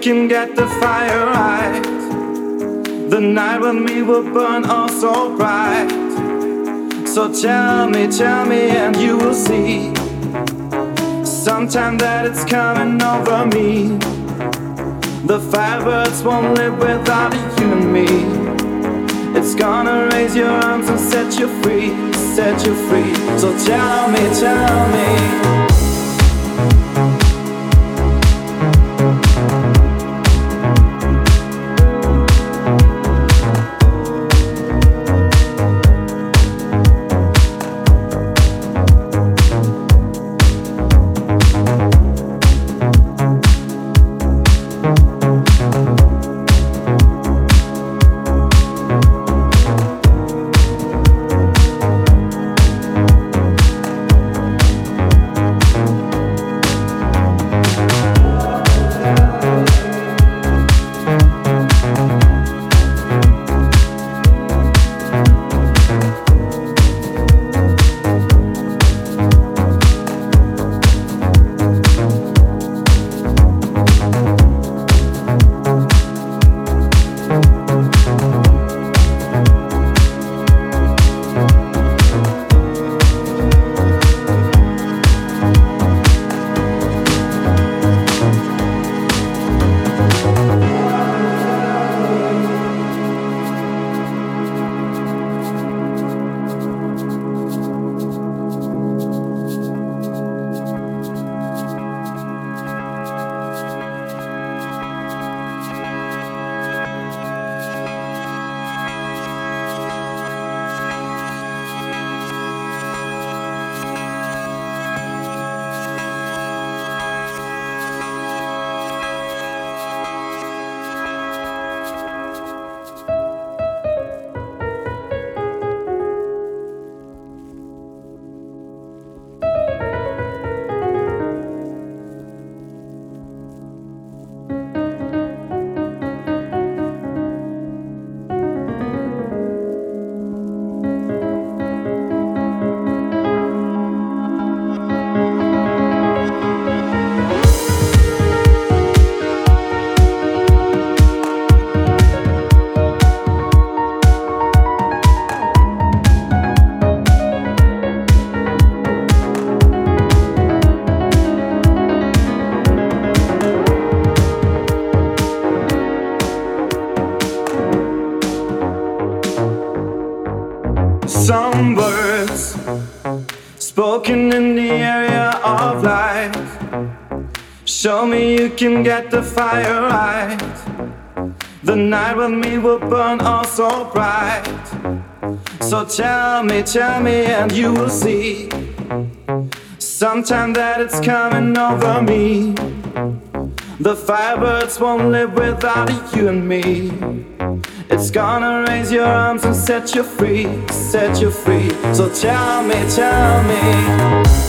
can get the fire right. The night with me will burn all so bright. So tell me, tell me, and you will see. Sometime that it's coming over me. The firebirds won't live without you and me. It's gonna raise your arms and set you free, set you free. So tell me, tell me. Can get the fire right. The night with me will burn all so bright. So tell me, tell me, and you will see. Sometime that it's coming over me. The firebirds won't live without you and me. It's gonna raise your arms and set you free, set you free. So tell me, tell me.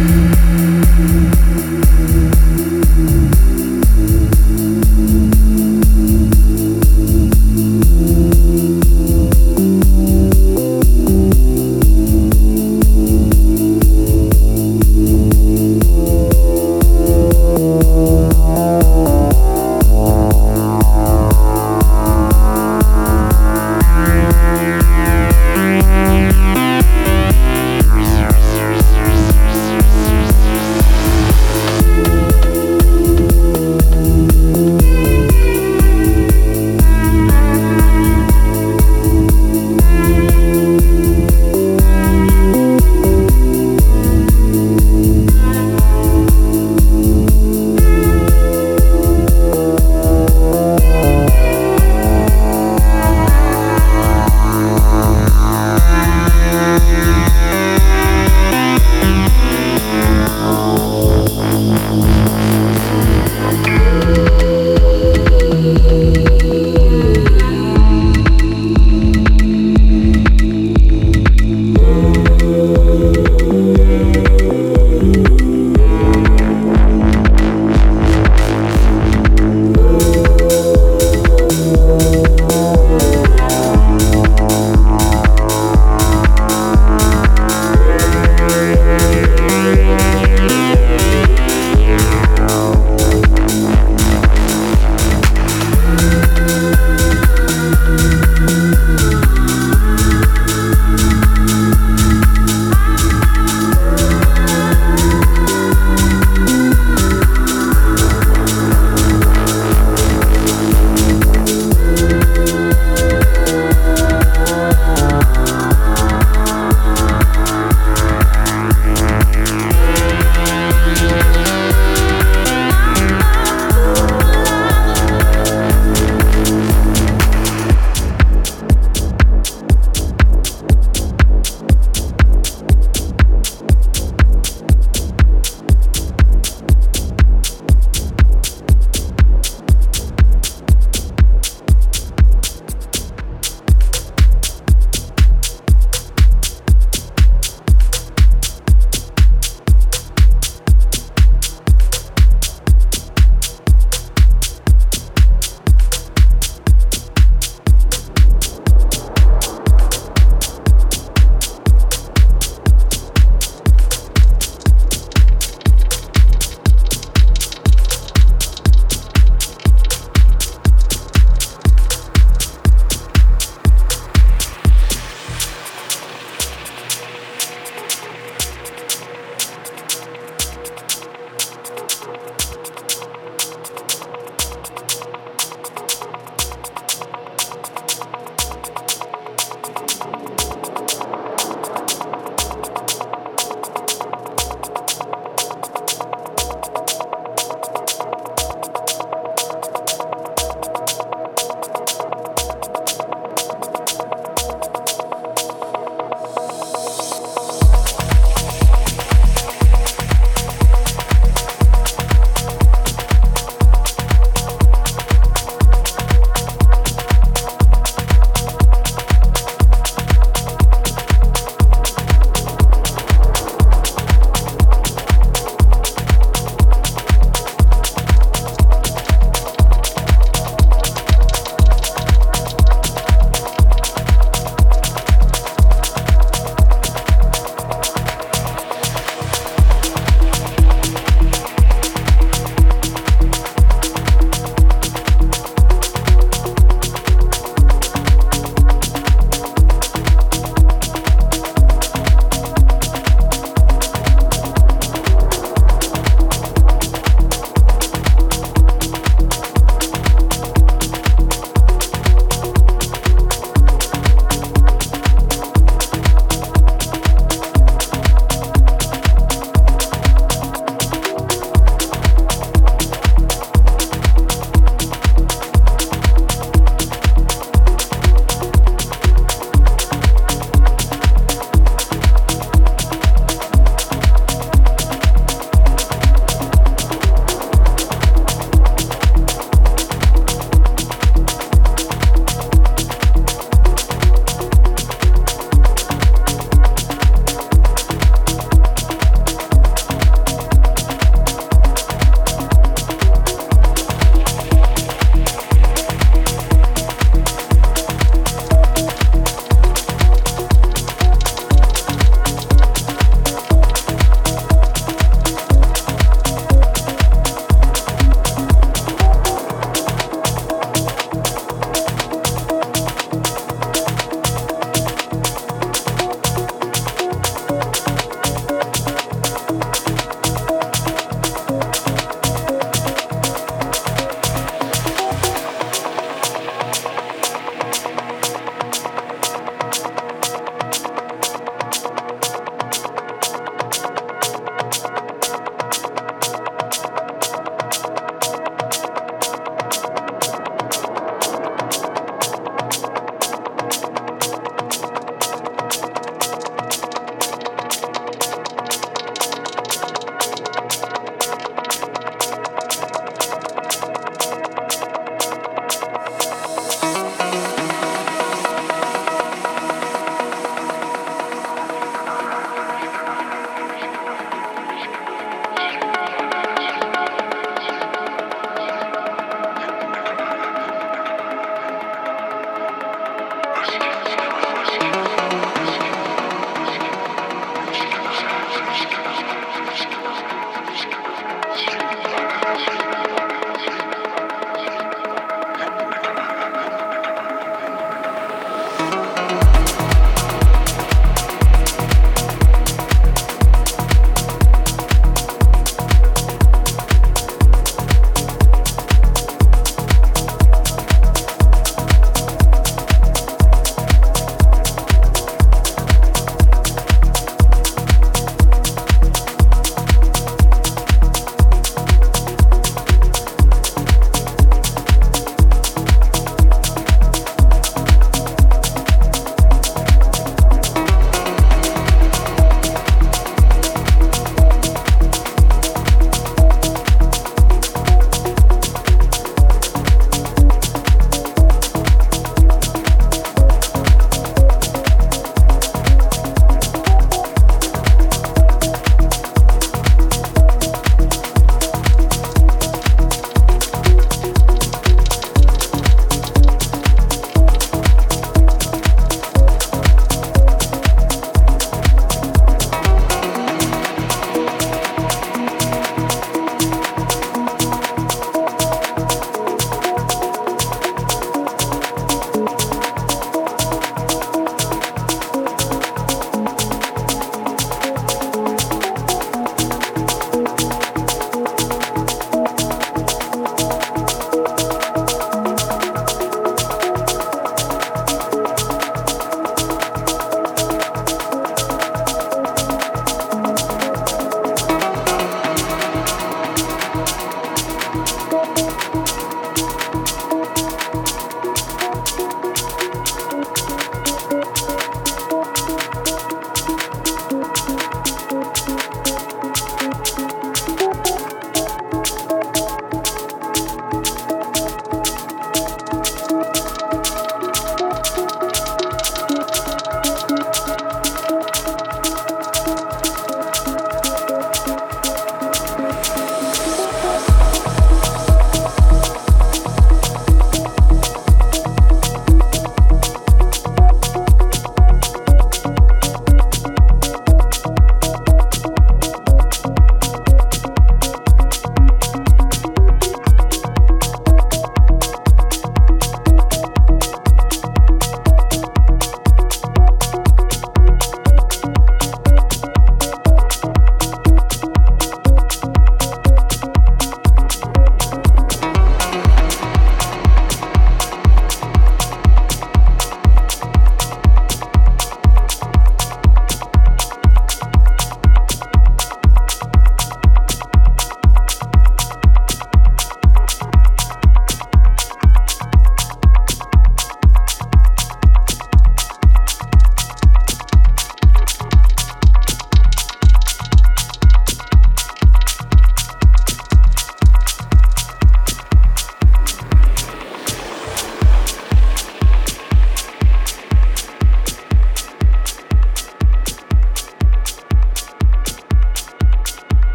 you.